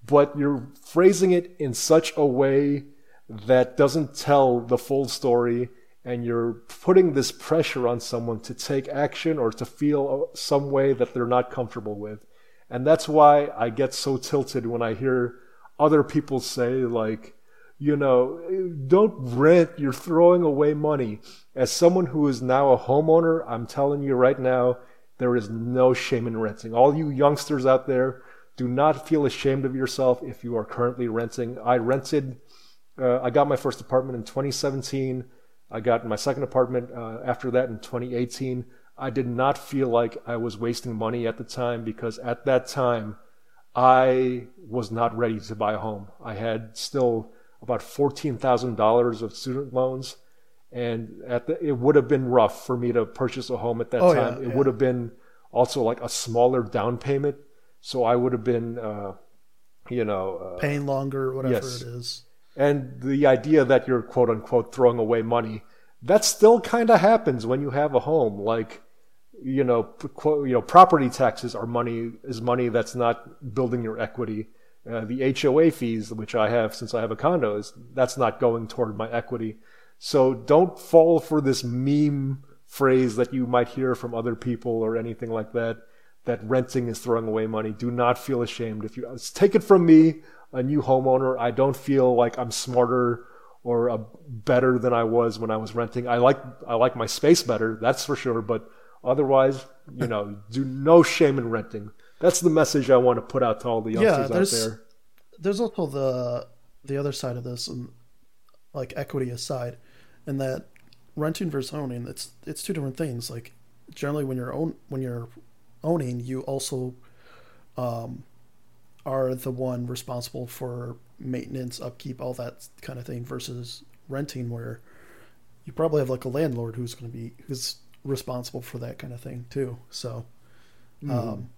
But you're phrasing it in such a way that doesn't tell the full story and you're putting this pressure on someone to take action or to feel some way that they're not comfortable with. And that's why I get so tilted when I hear other people say like, you know, don't rent, you're throwing away money. As someone who is now a homeowner, I'm telling you right now, there is no shame in renting. All you youngsters out there, do not feel ashamed of yourself if you are currently renting. I rented, uh, I got my first apartment in 2017. I got my second apartment uh, after that in 2018. I did not feel like I was wasting money at the time because at that time, I was not ready to buy a home. I had still about $14,000 of student loans. And at the, it would have been rough for me to purchase a home at that Oh, time. yeah, it yeah. would have been also like a smaller down payment. So I would have been, uh, you know, uh, Paying longer, whatever yes. it is. And the idea that you're quote unquote throwing away money, that still kind of happens when you have a home. Like, you know, you know, property taxes are money is money that's not building your equity. Uh, the HOA fees, which I have since I have a condo, is that's not going toward my equity. So don't fall for this meme phrase that you might hear from other people or anything like that. That renting is throwing away money. Do not feel ashamed. If you take it from me, a new homeowner, I don't feel like I'm smarter or uh, better than I was when I was renting. I like I like my space better, that's for sure. But otherwise, you know, do no shame in renting. That's the message I want to put out to all the Yeah, youngsters out there. there's also the the other side of this, and like equity aside, and that renting versus owning, it's it's two different things. Like generally, when you're own when you're owning, you also um, are the one responsible for maintenance, upkeep, all that kind of thing. Versus renting, where you probably have like a landlord who's going to be who's responsible for that kind of thing too. So, um,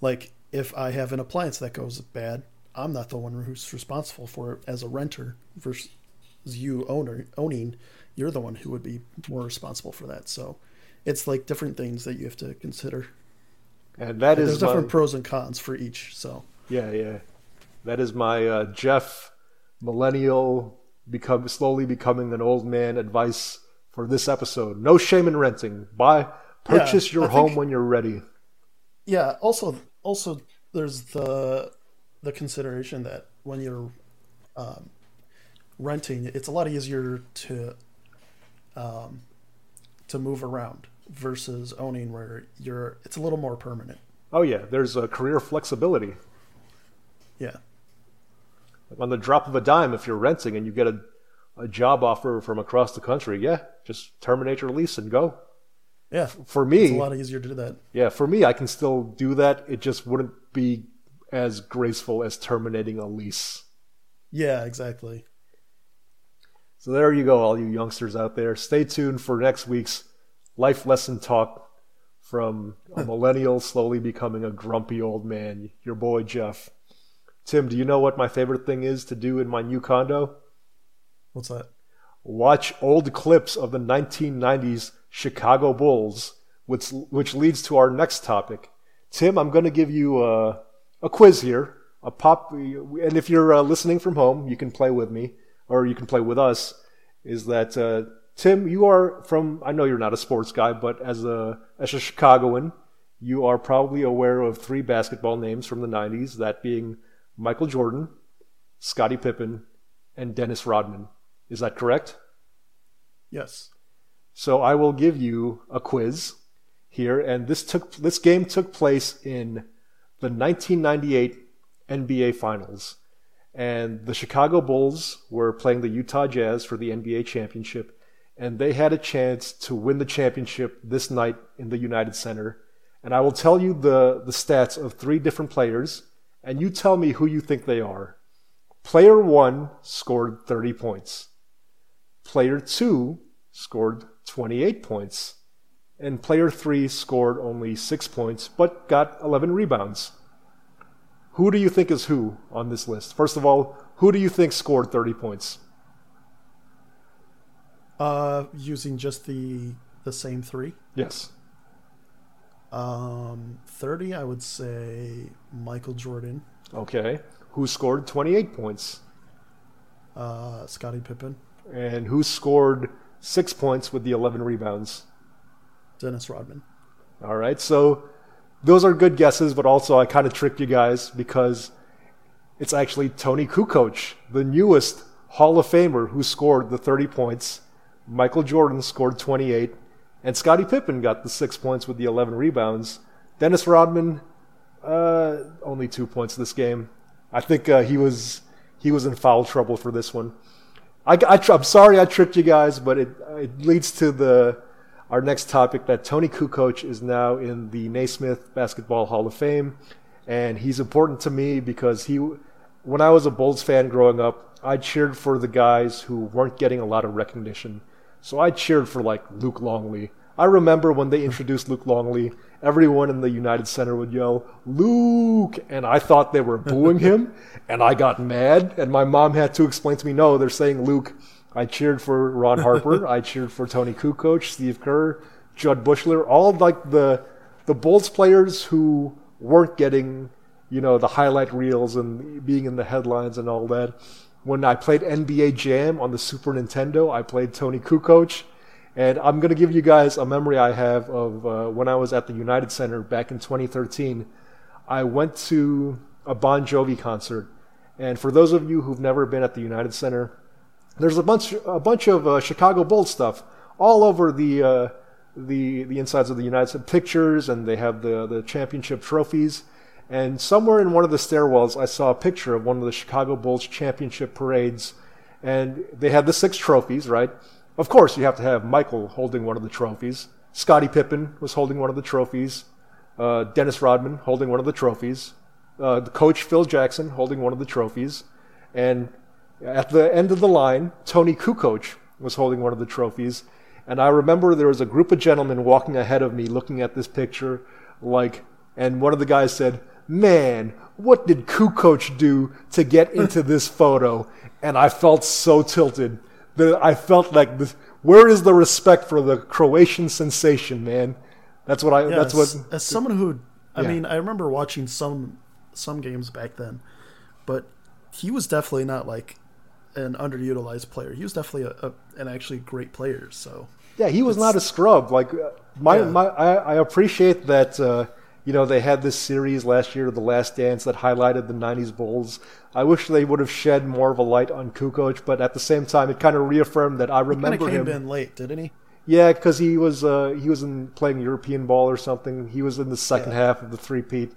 like if I have an appliance that goes bad, I'm not the one who's responsible for it as a renter versus you owner owning. You're the one who would be more responsible for that. So, it's like different things that you have to consider. And that There's is my, different pros and cons for each. So, Yeah, yeah. That is my uh, Jeff millennial become slowly becoming an old man advice for this episode. No shame in renting. Buy purchase Yeah, your I home think- when you're ready. Yeah. Also, also, there's the the consideration that when you're um, renting, it's a lot easier to um, to move around versus owning, where you're it's a little more permanent. Oh yeah, there's a career flexibility. Yeah. On the drop of a dime, if you're renting and you get a, a job offer from across the country, yeah, just terminate your lease and go. Yeah. For me, It's a lot easier to do that. yeah, for me, I can still do that. It just wouldn't be as graceful as terminating a lease. Yeah. Exactly. So there you go, all you youngsters out there. Stay tuned for next week's life lesson talk from a millennial slowly becoming a grumpy old man. Your boy Jeff. Tim, do you know what my favorite thing is to do in my new condo? What's that? Watch old clips of the 1990s Chicago Bulls, which which leads to our next topic. Tim, I'm going to give you a, a quiz here. A pop, and if you're uh, listening from home, you can play with me, or you can play with us. Is that uh, Tim? You are from. I know you're not a sports guy, but as a as a Chicagoan, you are probably aware of three basketball names from the 90s. That being Michael Jordan, Scottie Pippen, and Dennis Rodman. Is that correct? Yes. So I will give you a quiz here, and this took this game took place in the 1998 NBA Finals, and the Chicago Bulls were playing the Utah Jazz for the NBA championship, and they had a chance to win the championship this night in the United Center. And I will tell you the, the stats of three different players, and you tell me who you think they are. Player one scored 30 points. Player two scored 28 points. And player three scored only six points, but got 11 rebounds. Who do you think is who on this list? First of all, who do you think scored 30 points? Uh, using just the the same three. Yes. Um, 30, I would say Michael Jordan, Okay. Who scored 28 points? uh, Scottie Pippen, And who scored six points with the 11 rebounds? Dennis Rodman. All right. So those are good guesses, but also I kind of tricked you guys because it's actually Toni Kukoc, the newest Hall of Famer who scored the 30 points. Michael Jordan scored 28, and Scottie Pippen got the six points with the 11 rebounds. Dennis Rodman, uh, only two points this game. I think uh, he was he was in foul trouble for this one. I, am sorry I tricked you guys, but it, it leads to the our next topic that Toni Kukoc is now in the Naismith Basketball Hall of Fame, and he's important to me because he, when I was a Bulls fan growing up, I cheered for the guys who weren't getting a lot of recognition. So I cheered for like Luke Longley. I remember when they introduced Luke Longley, everyone in the United Center would yell, Luke! And I thought they were booing him, and I got mad, and my mom had to explain to me, no, they're saying Luke. I cheered for Ron Harper. I cheered for Toni Kukoc, Steve Kerr, Jud Buechler, all like the the Bulls players who weren't getting, you know, the highlight reels and being in the headlines and all that. When I played NBA Jam on the Super Nintendo, I played Toni Kukoc. And I'm going to give you guys a memory I have of uh, when I was at the United Center back in 2013. I went to a Bon Jovi concert. And for those of you who've never been at the United Center, there's a bunch a bunch of uh, Chicago Bulls stuff all over the uh, the the insides of the United States pictures, and they have the the championship trophies. And somewhere in one of the stairwells, I saw a picture of one of the Chicago Bulls championship parades, and they had the six trophies, right? Of course, you have to have Michael holding one of the trophies. Scottie Pippen was holding one of the trophies. Uh, Dennis Rodman holding one of the trophies. Uh, the coach Phil Jackson holding one of the trophies, and at the end of the line, Toni Kukoc was holding one of the trophies. And I remember there was a group of gentlemen walking ahead of me looking at this picture, like, and one of the guys said, Man, what did Kukoc do to get into this photo? And I felt so tilted. That I felt like, this, where is the respect for the Croatian sensation, man? That's what I. Yeah, that's as, what. as someone who, I Yeah. mean, I remember watching some some games back then, but he was definitely not like an underutilized player. He was definitely a, a an actually great player. So Yeah, he was not a scrub. Like uh, my, Yeah. my I, I appreciate that. Uh, you know, they had this series last year, The Last Dance, that highlighted the '90s Bulls. I wish they would have shed more of a light on Kukoc, but at the same time, it kind of reaffirmed that I remember came him. in late, didn't he? Yeah, because he was uh, he was in playing European ball or something. He was in the second Yeah. half of the three-peat.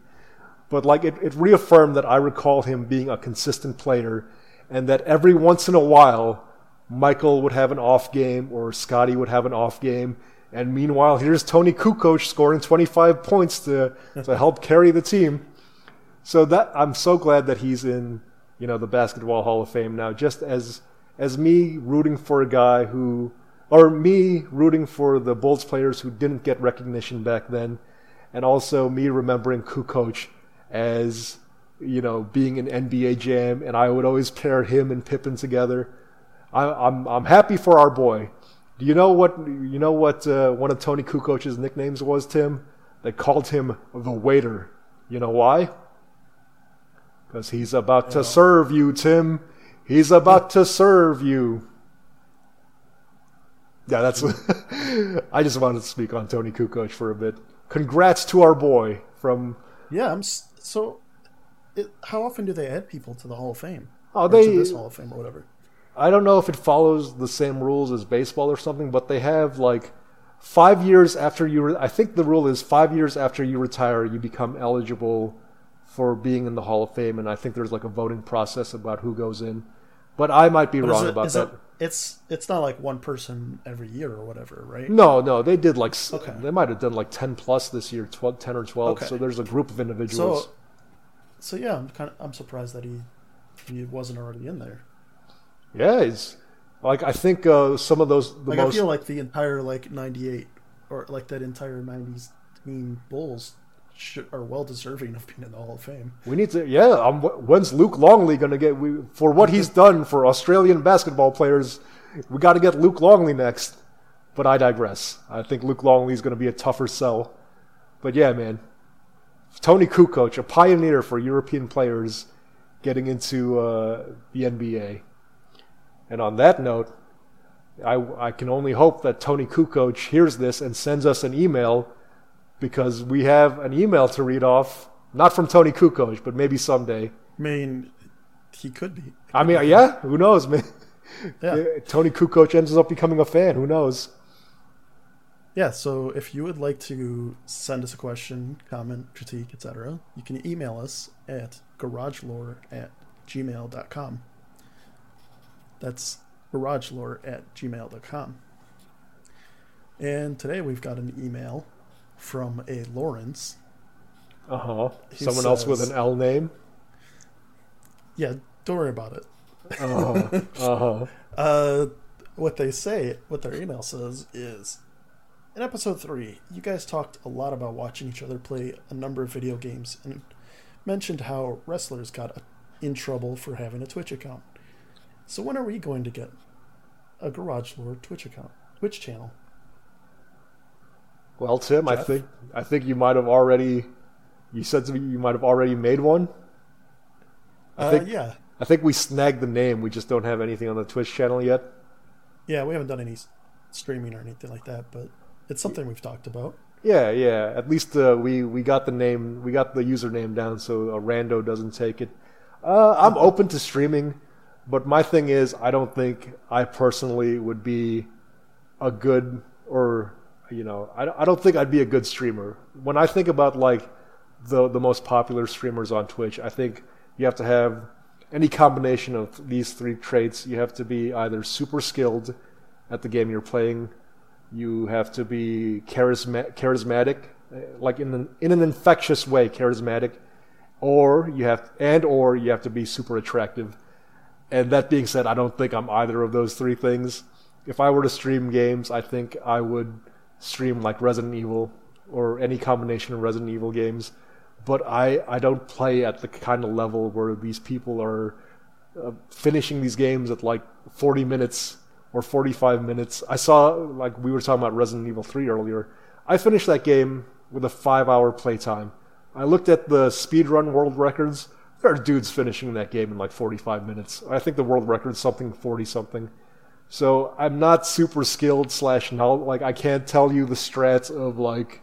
But like it, it reaffirmed that I recall him being a consistent player, and that every once in a while, Michael would have an off game or Scottie would have an off game, and meanwhile, here's Toni Kukoc scoring 25 points to to help carry the team. So that I'm so glad that he's in, you know, the Basketball Hall of Fame now. Just as as me rooting for a guy who, or me rooting for the Bulls players who didn't get recognition back then, and also me remembering Kukoc as, you know, being an NBA Jam, and I would always pair him and Pippen together. I, I'm I'm happy for our boy. Do you know what you know what uh, one of Toni Kukoc's nicknames was, Tim? They called him the waiter. You know why? Because he's about to serve you, Tim. He's about to serve you. Yeah, that's. I just wanted to speak on Toni Kukoc for a bit. Congrats to our boy from. Yeah. I'm s- so. It, how often do they add people to the Hall of Fame? Oh, Or they. to this Hall of Fame or whatever. I don't know if it follows the same rules as baseball or something, but they have like five years after you. Re- I think the rule is five years after you retire, you become eligible for being in the Hall of Fame, and I think there's like a voting process about who goes in. But I might be But wrong it- about that. it- it's it's not like one person every year or whatever, right? No, no, they did like Okay. they might have done like ten plus this year, 12, 10 or twelve. Okay. So there's a group of individuals. So, so yeah, I'm kind of I'm surprised that he he wasn't already in there. Yeah, it's like I think uh, some of those the Like I feel like the entire like '98 or like that entire '90s team Bulls should, are well deserving of being in the Hall of Fame. we need to yeah. Um, wh- when's Luke Longley gonna get we, for what he's done for Australian basketball players? We got to get Luke Longley next. But I digress. I think Luke Longley is going to be a tougher sell. But yeah, man, Toni Kukoc, a pioneer for European players getting into uh, the NBA. And on that note, I, I can only hope that Toni Kukoc hears this and sends us an email because we have an email to read off, not from Toni Kukoc, but maybe someday. I mean, he could be. I mean, yeah, who knows, man? Yeah. Toni Kukoc ends up becoming a fan. Who knows? Yeah, so if you would like to send us a question, comment, critique, etc., you can email us at garagelore at gmail.com. That's garagelore at gmail.com. And today we've got an email from a Lawrence. Uh huh. He Someone else with an L name. Yeah, don't worry about it. Uh huh. Uh huh. Uh, what they say, what their email says is In episode 3, you guys talked a lot about watching each other play a number of video games and mentioned how wrestlers got in trouble for having a Twitch account. So when are we going to get a Garage Lore Twitch account? Twitch channel? Well, Tim, I think I think you might have already. You said to me you might have already made one. I Uh, think yeah. I think we snagged the name. We just don't have anything on the Twitch channel yet. Yeah, we haven't done any streaming or anything like that, but it's something we've talked about. Yeah, yeah. At least uh, we we got the name, we got the username down, so a rando doesn't take it. Uh, I'm open to streaming, but my thing is, I don't think I personally would be a good or you know, I, I don't think I'd be a good streamer. When I think about like the the most popular streamers on Twitch, I think you have to have any combination of these three traits. You have to be either super skilled at the game you're playing, you have to be charisma- charismatic, uh, like in an, in an infectious way, charismatic, or you have and or you have to be super attractive. And that being said, I don't think I'm either of those three things. If I were to stream games, I think I would stream like Resident Evil or any combination of Resident Evil games. But I, I don't play at the kind of level where these people are uh, finishing these games at like 40 minutes or 45 minutes. I saw, like, we were talking about Resident Evil 3 earlier. I finished that game with a five hour playtime. I looked at the speedrun world records. There are dudes finishing that game in like 45 minutes. I think the world record's something 40 something. So I'm not super skilled slash knowledge. Like I can't tell you the strats of like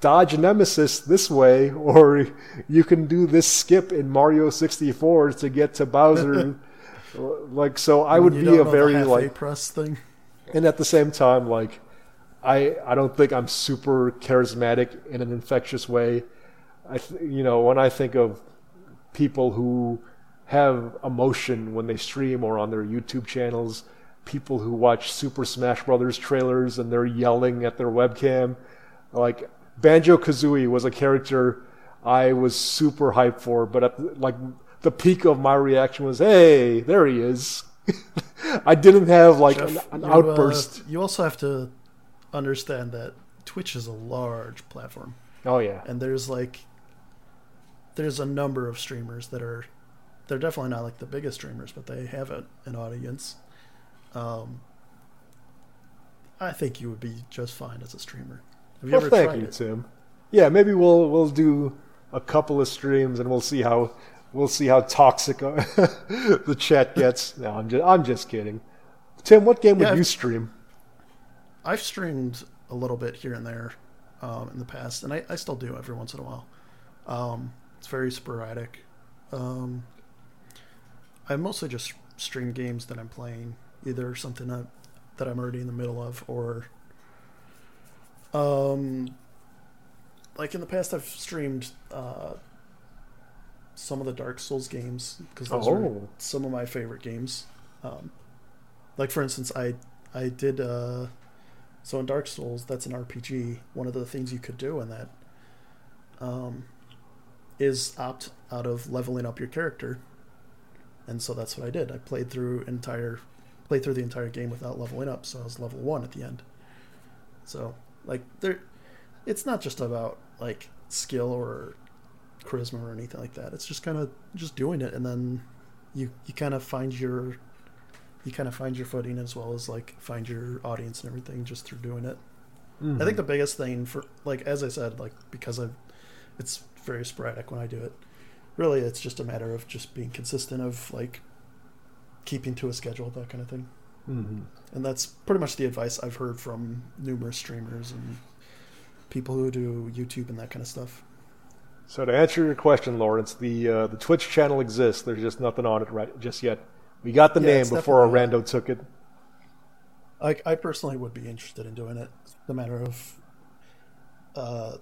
dodge nemesis this way, or you can do this skip in Mario 64 to get to Bowser. like so, I would You be a very like press thing. and at the same time, like I I don't think I'm super charismatic in an infectious way. I th- you know when I think of people who have emotion when they stream or on their YouTube channels, people who watch Super Smash Brothers trailers and they're yelling at their webcam, like Banjo Kazooie was a character I was super hyped for, but at the, like the peak of my reaction was, "Hey, there he is." I didn't have like an, Jeff, an you, uh, outburst. you also have to understand that Twitch is a large platform, oh yeah, and there's like there's a number of streamers that are they're definitely not like the biggest streamers, but they have a, an audience. Um, I think you would be just fine as a streamer. Have you well, ever thank tried you, it? Tim. Yeah, maybe we'll we'll do a couple of streams and we'll see how we'll see how toxic uh, the chat gets. No, I'm just I'm just kidding. Tim, what game would you stream? I've streamed a little bit here and there um, in the past, and I, I still do every once in a while. Um, it's very sporadic. Um, I mostly just stream games that I'm playing, either something that, that I'm already in the middle of, or um, like in the past, I've streamed uh, some of the Dark Souls games because those are Oh. some of my favorite games. Um, like for instance, I I did uh, so in Dark Souls that's an RPG. One of the things you could do in that um, is opt out of leveling up your character, and so that's what I did. I played through entire played through the entire game without leveling up, so I was level one at the end. So like there, it's not just about like skill or charisma or anything like that. It's just kind of just doing it, and then you you kind of find your you kind of find your footing as well as like find your audience and everything just through doing it. I mm-hmm. think the biggest thing for like as I said like because I it's very sporadic when I do it. Really, it's just a matter of just being consistent of like keeping to a schedule that kind of thing. Mhm. And that's pretty much the advice I've heard from numerous streamers and people who do YouTube and that kind of stuff. So to answer your question, Lawrence, the uh, the Twitch channel exists. There's just nothing on it right just yet. We got the Yeah, name before rando took it. I, I personally would be interested in doing it. It's a matter of uh,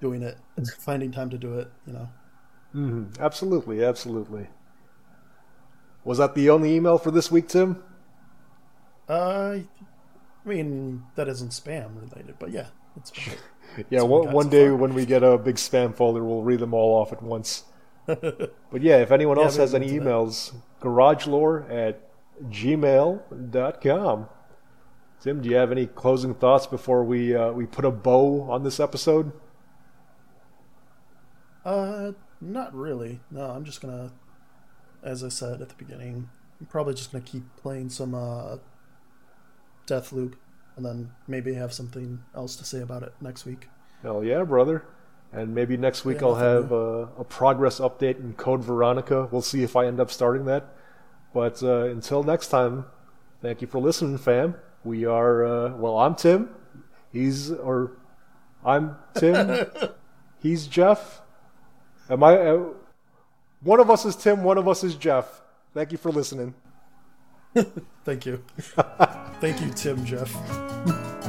doing it, finding time to do it. You know. hmm Absolutely, absolutely. Was that the only email for this week, Tim? Uh, I mean that isn't spam related, but yeah, it's fine. Yeah, one, one so day far. when we get a big spam folder, we'll read them all off at once. But yeah, if anyone Yeah, else has any emails, garagelore at gmail.com. Tim, do you have any closing thoughts before we uh, we put a bow on this episode? Uh, not really. No, I'm just gonna, as I said at the beginning, I'm probably just gonna keep playing some uh, Deathloop, and then maybe have something else to say about it next week. Hell yeah, brother. And maybe next week Yeah, I'll have a, a progress update in Code Veronica. We'll see if I end up starting that. But uh, until next time, thank you for listening, fam. We are, uh, well, I'm Tim. He's, or I'm Tim. He's Jeff. Am I, uh, one of us is Tim, one of us is Jeff. Thank you for listening. Thank you. Thank you, Tim, Jeff.